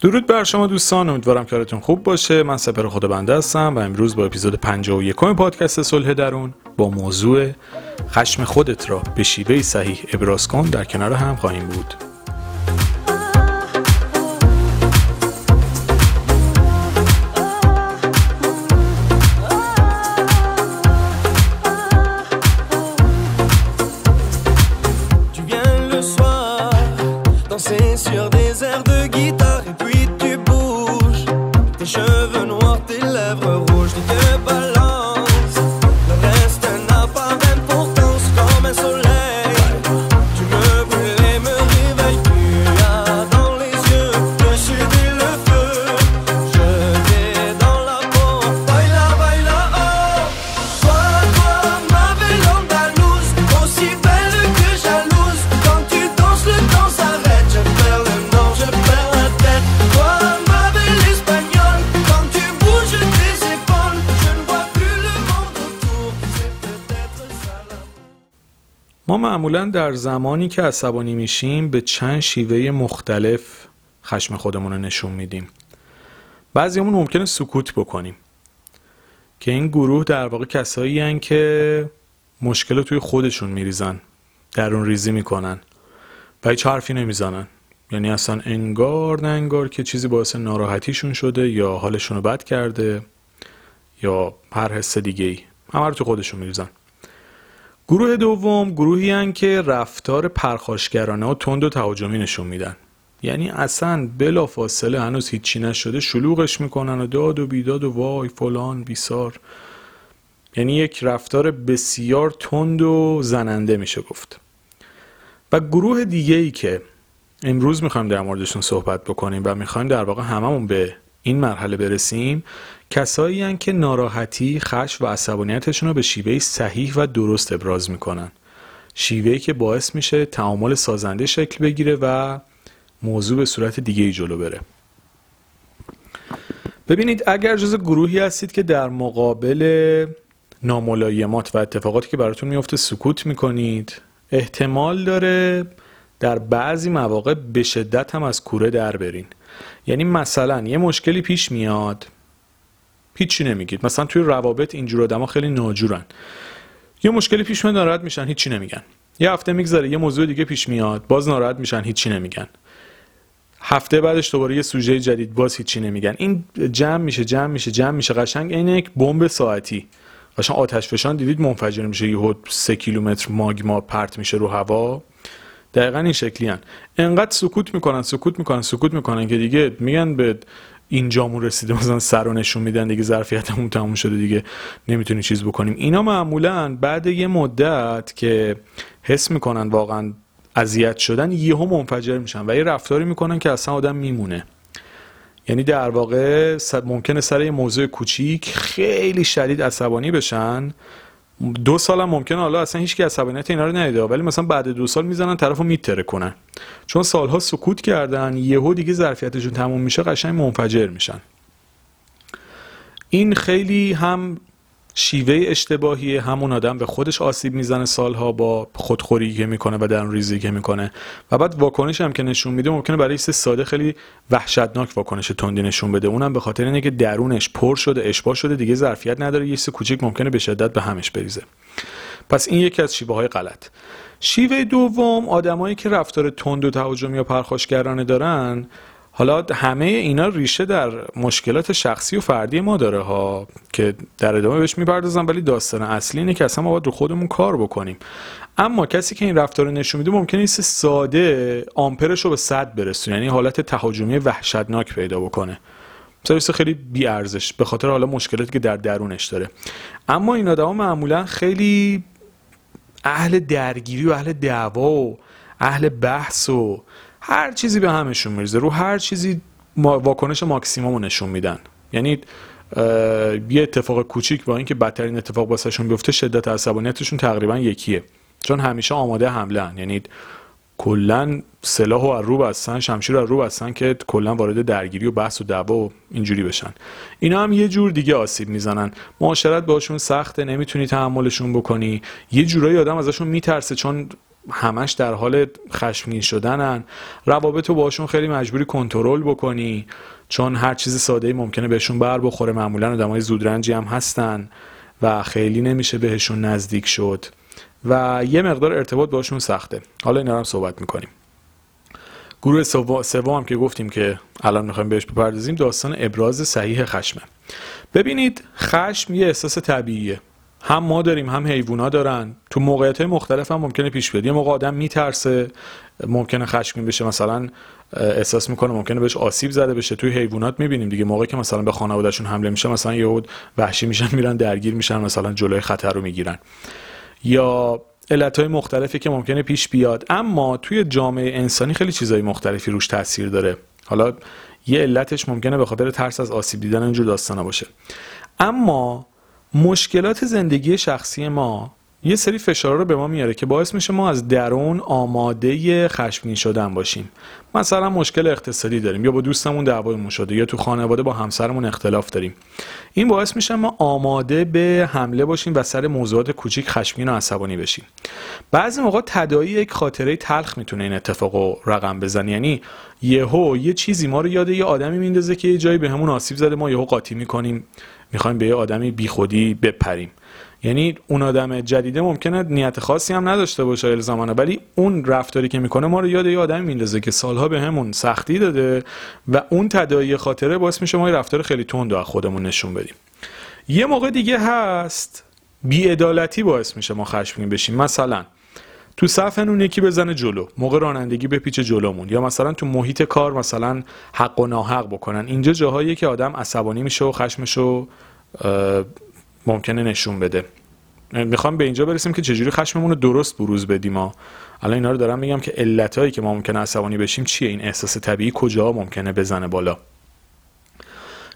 درود بر شما دوستان امیدوارم که حالتون خوب باشه. من سپر خدا بنده هستم و امروز با اپیزود 51 پادکست صلح درون با موضوع خشم خودت را به شیوه صحیح ابراز کن در کنار هم خواهیم بود. je معمولا در زمانی که عصبانی میشیم به چند شیوه مختلف خشم خودمون رو نشون میدیم. بعضیمون ممکنه سکوت بکنیم. که این گروه در واقع کسایی هن که مشکل توی خودشون میریزن درون ریزی می‌کنن و هیچ حرفی نمی‌زنن. یعنی اصلا انگار نه انگار که چیزی باعث ناراحتیشون شده یا حالشون رو بد کرده یا هر حس دیگه ای همه رو تو خودشون میریزن. گروه دوم گروهی هن که رفتار پرخاشگرانه و تند و تهاجمی نشون میدن. یعنی اصلا بلا فاصله هنوز هیچی نشده شلوغش می‌کنن و داد و بیداد و وای فلان بیسار. یعنی یک رفتار بسیار تند و زننده میشه گفت. و گروه دیگه ای که امروز می‌خوایم در موردشون صحبت بکنیم و می‌خوایم در واقع هممون به این مرحله برسیم کسایی هن که ناراحتی، خش و عصبانیتشون رو به شیوه صحیح و درست ابراز می‌کنن. شیوهی که باعث میشه تعامل سازنده شکل بگیره و موضوع به صورت دیگه جلو بره. ببینید اگر جز گروهی هستید که در مقابل ناملایمات و اتفاقاتی که براتون میفته سکوت می‌کنید احتمال داره در بعضی مواقع به شدت هم از کوره در برین. یعنی مثلا یه مشکلی پیش میاد هیچی نمیگید. مثلا توی روابط اینجور آدما خیلی ناجورن. یه مشکلی پیش میاد ناراحت میشن هیچی نمیگن. یه هفته میگذره یه موضوع دیگه پیش میاد باز ناراحت میشن هیچی نمیگن. هفته بعدش دوباره یه سوژه جدید باز هیچی نمیگن. این جمع میشه جمع میشه جمع میشه. قشنگ این یک بمب ساعتی. قشنگ آتش فشان دیدید منفجر میشه یهو سه کیلومتر ماگما پرت میشه رو هوا. دقیقا این شکلی هن. انقدر سکوت می‌کنن سکوت می‌کنن سکوت می‌کنن که دیگه میگن به اینجامون رسیده مثلا سر رو نشون میدن دیگه ظرفیتمون تموم شده دیگه نمی‌تونیم چیز بکنیم. اینا معمولا بعد یه مدت که حس می‌کنن واقعا اذیت شدن یهو منفجر میشن و یه رفتاری می‌کنن که اصلا آدم میمونه. یعنی در واقع ممکنه سر یه موضوع کوچیک خیلی شدید عصبانی بشن دو سال هم ممکنه حالا اصلا هیچ کی عصبانیت اینا رو ندیده ولی مثلا بعد دو سال می‌زنن طرفو میتره کنن. چون سالها سکوت کردن یهو دیگه ظرفیتشون تموم میشه قشنگ منفجر میشن. این خیلی هم شیوه اشتباهی همون آدم به خودش آسیب می‌زنه سالها با خودخوری که می‌کنه و در ریزی که می‌کنه. و بعد واکنش هم که نشون میده ممکنه برای سه ساده خیلی وحشتناک واکنش تندی نشون بده. اونم به خاطر اینه که درونش پر شده اشباه شده دیگه ظرفیت نداره یه سه کوچیک ممکنه به شدت به همش بریزه. پس این یکی از شیوه های غلط. شیوه دوم آدمایی که رفتار تند و تهاجمی یا پرخاشگرانه دارن حالا همه اینا ریشه در مشکلات شخصی و فردی ما داره ها که در ادامه بهش می‌پردازم ولی داستان اصلی اینه که اصلا ما باید رو خودمون کار بکنیم. اما کسی که این رفتار رو نشون میده ممکنه نیست ساده آمپرش رو به صد برسونه یعنی حالت تهاجمی وحشتناک پیدا بکنه. مثلا خیلی بی ارزش به خاطر حالا مشکلاتی که در درونش داره. اما این آدما معمولا خیلی اهل درگیری و اهل دعوا و اهل بحث و هر چیزی به همشون میرزه رو هر چیزی واکنش ماکسیموم نشون میدن. یعنی یه اتفاق کوچیک با اینکه بدترین اتفاق واسهشون بیفته شدت عصبانیتشون تقریبا یکیه. چون همیشه آماده حمله یعنی کلا سلاح و رو بستن شمشیر رو رو بستن که کلا وارد درگیری و بحث و دعوا و اینجوری بشن. اینا هم یه جور دیگه آسیب می‌زنن. معاشرت باشون سخته نمی‌تونی تحملشون بکنی. یه جورایی آدم ازشون میترسه چون همش در حال خشمگین شدنن. روابط رو باشون خیلی مجبوری کنترل بکنی چون هر چیز ساده ای ممکنه بهشون بر بخوره. معمولا آدمای زودرنجی هم هستن و خیلی نمیشه بهشون نزدیک شد. و یه مقدار ارتباط باشون سخته. حالا اینا هم صحبت می‌کنیم. گروه سوم هم که گفتیم که الان می‌خوایم بهش بپردازیم داستان ابراز صحیح خشمه. ببینید خشم یه احساس طبیعیه. هم ما داریم هم حیوونا دارن. تو موقعیت مختلف هم ممکنه پیش بیاد. یه موقع آدم میترسه ممکنه خشمگین بشه مثلا احساس می‌کنه ممکنه بهش آسیب زده بشه. توی حیوانات می‌بینیم دیگه. موقعی که مثلا به خانوادهشون حمله میشه مثلا یهود وحشی میشن میرن درگیر میشن مثلا جلوی خطر رو می‌گیرن. یا علت های مختلفی که ممکنه پیش بیاد. اما توی جامعه انسانی خیلی چیزهای مختلفی روش تاثیر داره. حالا یه علتش ممکنه به خاطر ترس از آسیب دیدن اینجور داستانا باشه. اما مشکلات زندگی شخصی ما یه سری فشار رو به ما میاره که باعث میشه ما از درون آماده خشمگین شدن باشیم. مثلا مشکل اقتصادی داریم یا با دوستمون دعوایمون شده یا تو خانواده با همسرمون اختلاف داریم. این باعث میشه ما آماده به حمله باشیم و سر موضوعات کوچیک خشمگین و عصبانی بشیم. بعضی موقع تدایی یک خاطره تلخ می‌تونه این اتفاق رو رقم بزنه. یعنی یهو یه چیزی ما رو یاد یه آدمی میندازه که یه جایی به همون آسیب زده ما یهو قاطی می‌کنیم. می‌خوایم به یه آدمی بیخودی بپریم. یعنی اون آدم جدیده ممکنه نیت خاصی هم نداشته باشه الزامانه ولی اون رفتاری که می‌کنه ما رو یاد یه آدمی میندازه که سالها به همون سختی داده و اون تداعی خاطره باعث میشه ما یه رفتار خیلی تند از خودمون نشون بدیم. یه موقع دیگه هست بیعدالتی باعث میشه ما خشمگین بشیم. مثلا تو صف اون یکی بزنه جلو موقع رانندگی بپیچه جلومون. یا مثلا تو محیط کار مثلا حق و ناحق بکنن. اینجا جاهایی که آدم عصبانی میشه و خشمشو ممکنه نشون بده. می‌خوام به اینجا برسیم که چجوری خشممون رو درست بروز بدیم ما الان اینا رو دارم میگم که علتهایی که ما ممکنه عصبانی بشیم چیه؟ این احساس طبیعی کجا ممکنه بزنه بالا؟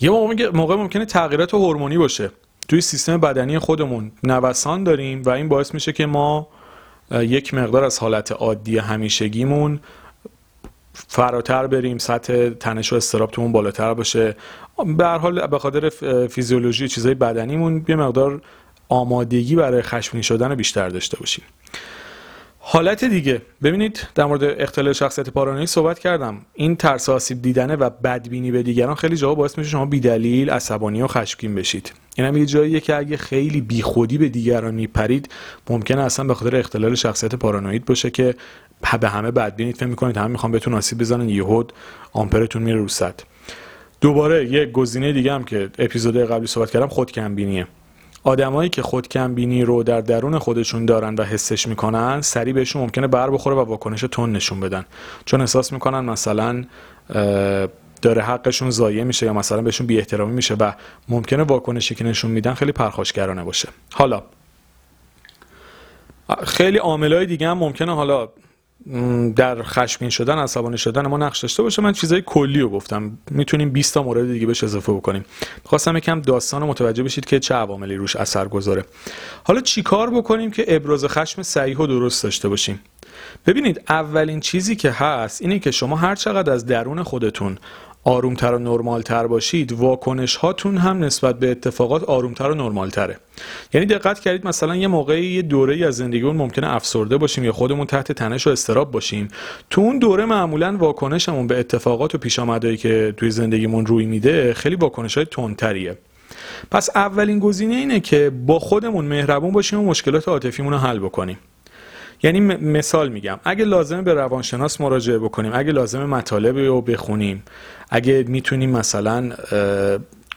یه موقع ممکنه تغییرات هورمونی باشه. توی سیستم بدنی خودمون نوسان داریم و این باعث میشه که ما یک مقدار از حالت عادی همیشگیمون فراتر بریم سطح تنش و استراب بالاتر باشه. به هر حال به خاطر فیزیولوژی چیزای بدنیمون یه مقدار آمادگی برای خشمگین شدن بیشتر داشته باشیم. حالت دیگه. ببینید در مورد اختلال شخصیت پارانویی صحبت کردم. این ترس آسیب دیدنه و بدبینی به دیگران خیلی جاها باعث میشه شما بیدلیل عصبانی و خشمگین بشید. این هم یه جاییه که اگه خیلی بیخودی به دیگران میپرید ممکنه اصلا به خاطر اختلال شخصیت پارانوید باشه که به همه بدبینید. فکر می‌کنید همه می‌خوان بهتون آسیب بزنن یهود آمپرتون میره رو دوباره یه گزینه دیگه هم که اپیزود قبلی صحبت کردم خودکمبینیه. آدمایی که خودکمبینی رو در درون خودشون دارن و حسش می‌کنن سریع بهشون ممکنه بر بخوره و واکنش تون نشون بدن. چون احساس می‌کنن مثلا داره حقشون ضایع میشه یا مثلا بهشون بی احترامی میشه و ممکنه واکنشی که نشون میدن خیلی پرخاشگرانه باشه. حالا خیلی عاملای دیگه هم ممکنه حالا در خشمگین شدن عصبانی شدن ما نقش داشته باشه من چیزای کلی رو گفتم. می‌تونیم 20 تا مورد دیگه بهش اضافه بکنیم. خواستم یکم داستان رو متوجه بشید که چه عواملی روش اثر گذاره. حالا چیکار بکنیم که ابراز خشم صحیح و درست داشته باشیم؟ ببینید اولین چیزی که هست اینه که شما هر چقدر از درون خودتون آرومتر و نرمالتر باشید واکنش هاتون هم نسبت به اتفاقات آرومتر و نرمالتره. یعنی دقت کردید مثلا یه موقعی یه دوره از زندگیمون ممکنه افسرده باشیم یا خودمون تحت تنش و استراب باشیم. تو اون دوره معمولا واکنشمون به اتفاقات و پیش که توی زندگیمون روی میده خیلی واکنش های تندتریه. پس اولین گزینه اینه که با خودمون مهربون باشیم و مشکلات عاطفیمون رو حل بکنیم. یعنی مثال میگم. اگه لازمه به روانشناس مراجعه بکنیم اگه لازمه مطالب رو بخونیم اگه می‌تونیم مثلا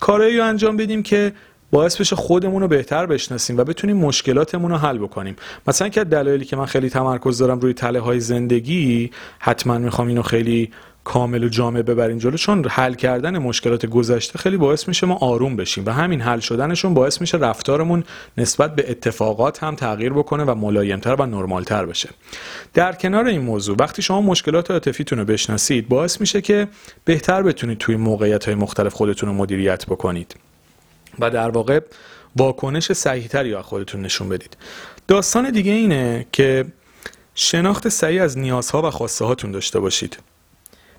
کارایی رو انجام بدیم که باعث بشه خودمون رو بهتر بشناسیم و بتونیم مشکلاتمون رو حل بکنیم. مثلا که دلایلی که من خیلی تمرکز دارم روی تله های زندگی حتما می‌خوام اینو خیلی کامل و جامع ببرین جلو چون حل کردن مشکلات گذشته خیلی باعث میشه ما آروم بشیم و همین حل شدنشون باعث میشه رفتارمون نسبت به اتفاقات هم تغییر بکنه و ملایمتر و نرمالتر بشه. در کنار این موضوع وقتی شما مشکلات عاطفیتون رو بشناسید باعث میشه که بهتر بتونید توی موقعیت های مختلف خودتون رو مدیریت بکنید و در واقع واکنش صحیحتری از خودتون نشون بدید. داستان دیگه اینه که شناخت صحیح از نیازها و خواسته هاتون داشته باشید.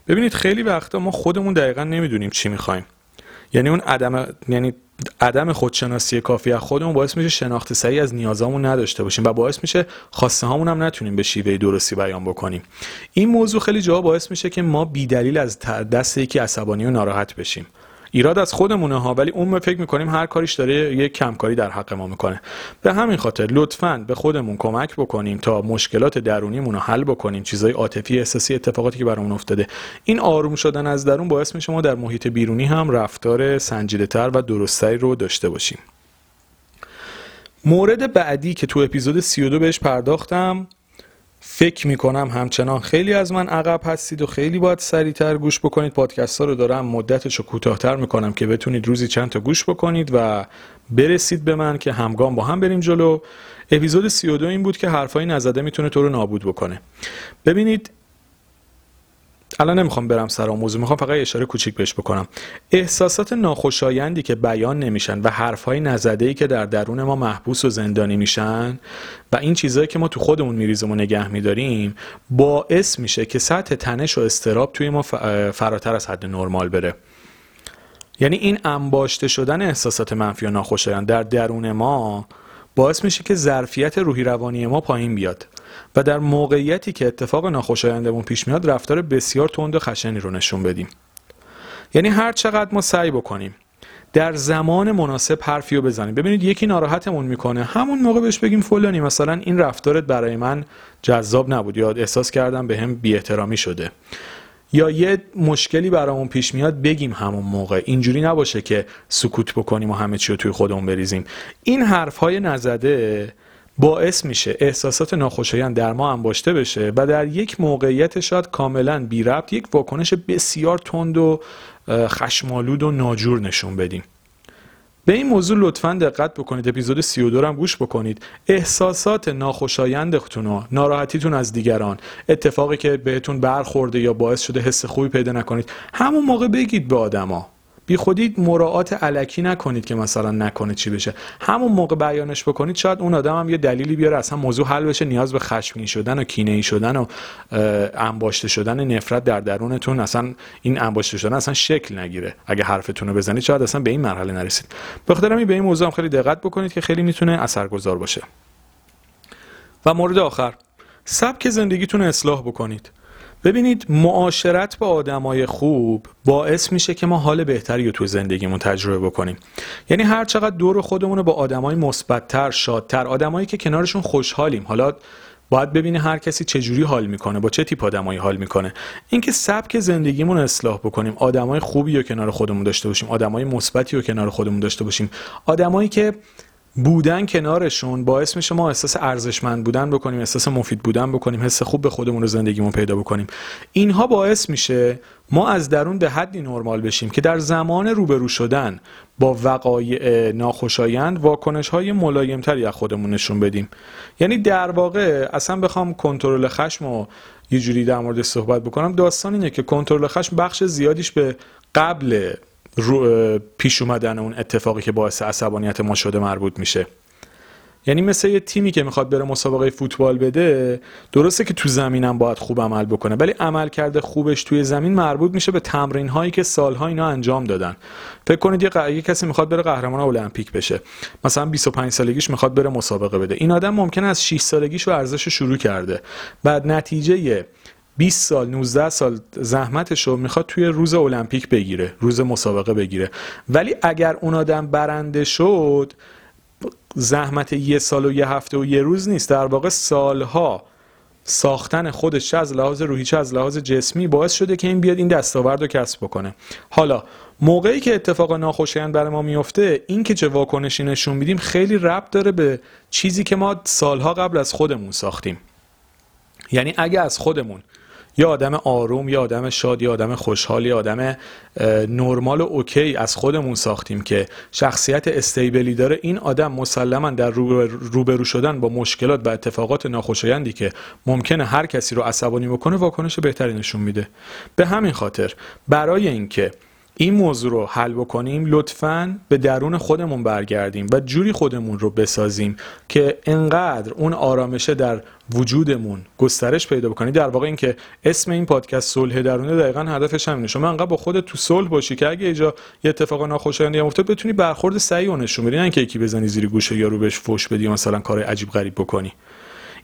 ببینید خیلی وقتا ما خودمون دقیقا نمی‌دونیم چی می‌خوایم. یعنی اون عدم یعنی عدم خودشناسی کافی از خودمون باعث میشه شناخت صحیح از نیازامون نداشته باشیم و باعث میشه خواسته هامون هم نتونیم به شیوه درستی بیان بکنیم. این موضوع خیلی جا باعث میشه که ما بیدلیل از دست یکی عصبانی و ناراحت بشیم. ایراد از خودمونه ها ولی اون فکر می‌کنیم هر کاریش داره یک کمکاری در حق ما می‌کنه. به همین خاطر لطفا به خودمون کمک بکنیم تا مشکلات درونیمون رو حل بکنیم چیزای عاطفی احساسی اتفاقاتی که برامون افتاده. این آروم شدن از درون باعث میشه ما در محیط بیرونی هم رفتار سنجیده تر و درستری رو داشته باشیم. مورد بعدی که تو اپیزود 32 بهش پرداختم فکر می‌کنم همچنان خیلی از من عقب هستید و خیلی باید سریعتر گوش بکنید. پادکست ها رو دارم مدتش رو کوتاهتر می‌کنم که بتونید روزی چند تا گوش بکنید و برسید به من که همگام با هم بریم جلو. اپیزود 32 این بود که حرفایی نزده می‌تونه تو رو نابود بکنه. ببینید الان نمی‌خوام برم سر موضوع می‌خوام فقط اشاره کوچیک بهش بکنم. احساسات ناخوشایندی که بیان نمیشن و حرفهای نزده ای که در درون ما محبوس و زندانی میشن و این چیزهایی که ما تو خودمون میریزیم و نگه میداریم باعث میشه که سطح تنش و استراب توی ما فراتر از حد نرمال بره. یعنی این انباشته شدن احساسات منفی و ناخوشایند در درون ما باعث میشه که ظرفیت روحی روانی ما پایین بیاد و در موقعیتی که اتفاق ناخوشایندمون پیش میاد رفتار بسیار تند و خشنی رو نشون بدیم. یعنی هر چقدر ما سعی بکنیم در زمان مناسب حرفی رو بزنیم. ببینید یکی ناراحتمون می‌کنه. همون موقع بهش بگیم فلانی. مثلا این رفتارت برای من جذاب نبود. یا احساس کردم به هم بی شده. یا یه مشکلی برامون پیش میاد بگیم همون موقع. اینجوری نباشه که سکوت بکنیم و همه چی رو توی خودمون بریزیم. این حرف های نزده باعث میشه احساسات ناخوشایند در ما انباشته بشه و در یک موقعیت شاید کاملا بی ربط یک واکنش بسیار تند و خشمالود و ناجور نشون بدیم. به این موضوع لطفا دقت بکنید. اپیزود 32 هم گوش بکنید. احساسات ناخوشایندتون و ناراحتیتون از دیگران. اتفاقی که بهتون برخورده یا باعث شده حس خوبی پیدا نکنید. همون موقع بگید به آدما. بی خودید مراعات علکی نکنید که مثلا نکنه چی بشه. همون موقع بیانش بکنید شاید اون آدم هم یه دلیلی بیاره اصلا موضوع حل بشه نیاز به خشمگین شدن و کینه ای شدن و انباشته شدن نفرت در درونتون. اصلا این انباشته شدن اصلا شکل نگیره. اگه حرفتون رو بزنید شاید اصلا به این مرحله نرسید. بخاطر به این موضوع هم خیلی دقت بکنید که خیلی می‌تونه اثرگذار باشه. و مورد آخر. سبک زندگیتون اصلاح بکنید. ببینید معاشرت با آدمای خوب باعث میشه که ما حال بهتری رو تو زندگیمون تجربه بکنیم. یعنی هر چقدر دور خودمون رو با آدمای مثبتتر شادتر آدمایی که کنارشون خوشحالیم. حالا باید ببینه هر کسی چه جوری حال می‌کنه با چه تیپ آدمایی حال می‌کنه. اینکه سبک زندگیمون اصلاح بکنیم آدمای خوبی رو کنار خودمون داشته باشیم آدمای مثبتی رو کنار خودمون داشته باشیم. آدمایی که بودن کنارشون باعث میشه ما احساس ارزشمند بودن بکنیم احساس مفید بودن بکنیم حس خوب به خودمون رو زندگیمون پیدا بکنیم. اینها باعث میشه ما از درون به حدی نرمال بشیم که در زمان روبرو شدن با وقایع ناخوشایند واکنش های ملایم تری از خودمون نشون بدیم. یعنی در واقع اصلا بخوام کنترل خشم و یه جوری در مورد صحبت بکنم. داستان اینه که کنترل خشم بخش زیادیش به قبل رو پیش اومدن اون اتفاقی که باعث عصبانیت ما شده مربوط میشه. یعنی مثل یه تیمی که می‌خواد بره مسابقه فوتبال بده درسته که تو زمینم باید خوب عمل بکنه ولی عمل کرده خوبش توی زمین مربوط میشه به تمرین هایی که سالها اینا انجام دادن. فکر کنید یه, یه کسی می‌خواد بره قهرمان المپیک بشه. مثلا 25 سالگیش می‌خواد بره مسابقه بده. این آدم ممکنه از 6 سالگیش ورزش شروع کرده. بعد نتیجه 20 سال 19 سال زحمتش رو می‌خواد توی روز المپیک بگیره روز مسابقه بگیره. ولی اگر اون آدم برنده شد زحمت یه سال و یه هفته و یه روز نیست. در واقع سالها ساختن خودش چه از لحاظ روحی چه از لحاظ جسمی باعث شده که این بیاد این دستاورد رو کسب بکنه. حالا موقعی که اتفاق ناخوشایند برای ما میفته این که چه واکنشی نشون میدیم خیلی ربط داره به چیزی که ما سالها قبل از خودمون ساختیم. یعنی اگه از خودمون یا آدم آروم یا آدم شاد یا آدم خوشحال یا آدم نرمال و اوکی از خودمون ساختیم که شخصیت استیبلی داره. این آدم مسلما در روبرو شدن با مشکلات و اتفاقات ناخوشایندی که ممکنه هر کسی رو عصبانی بکنه واکنش بهتری نشون میده. به همین خاطر برای اینکه این موضوع رو حل بکنیم لطفا به درون خودمون برگردیم و جوری خودمون رو بسازیم که انقدر اون آرامشه در وجودمون گسترش پیدا بکنی. در واقع اینکه اسم این پادکست صلح درونه دقیقا هدفش همینه. شما انقدر با خودت تو صلح باشی که اگه اینجا یه اتفاق ناخوشایندی افتاد بتونی برخورد سعی و نشون بدی. نه که یکی بزنی زیر گوشه یا رو بهش فوش بدی مثلا کار عجیب غریب بکنی.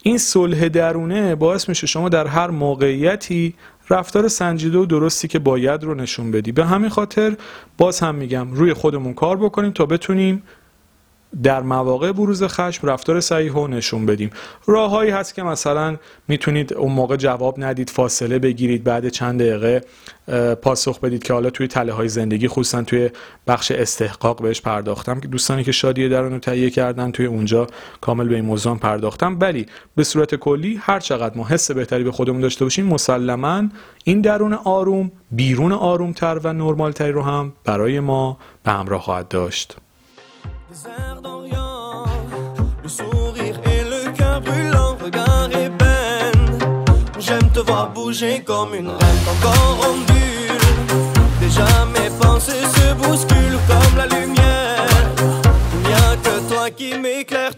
این صلح درونه باعث میشه شما در هر موقعیتی رفتار سنجیده و درستی که باید رو نشون بدی. به همین خاطر باز هم میگم روی خودمون کار بکنیم تا بتونیم در مواقع بروز خشم رفتار صحیح نشون بدیم. راههایی هست که مثلا می‌تونید اون موقع جواب ندید فاصله بگیرید بعد چند دقیقه پاسخ بدید که حالا توی تله های زندگی خصوصا توی بخش استحقاق بهش پرداختم. که دوستانی که شادی درون رو تهیه کردن توی اونجا کامل به این موضوع پرداختم. ولی به صورت کلی هر چقدر ما حس بهتری به خودمون داشته باشیم مسلما این درون آروم بیرون آرومتر و نرمالتری رو هم برای ما به همراه خواهد داشت. Le sourire et le cœur brûlant, regard peine. J'aime te voir bouger comme une reine, encore en bulle. Déjà mes pensées se bousculent comme la lumière. Il n'y a que toi qui m'éclaire,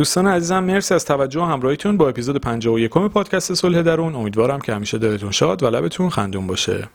دوستان عزیزم مرسی از توجه و همراهیتون با اپیزود 51 پادکست صلح درون. امیدوارم که همیشه دلتون شاد و لبتون خندون باشه.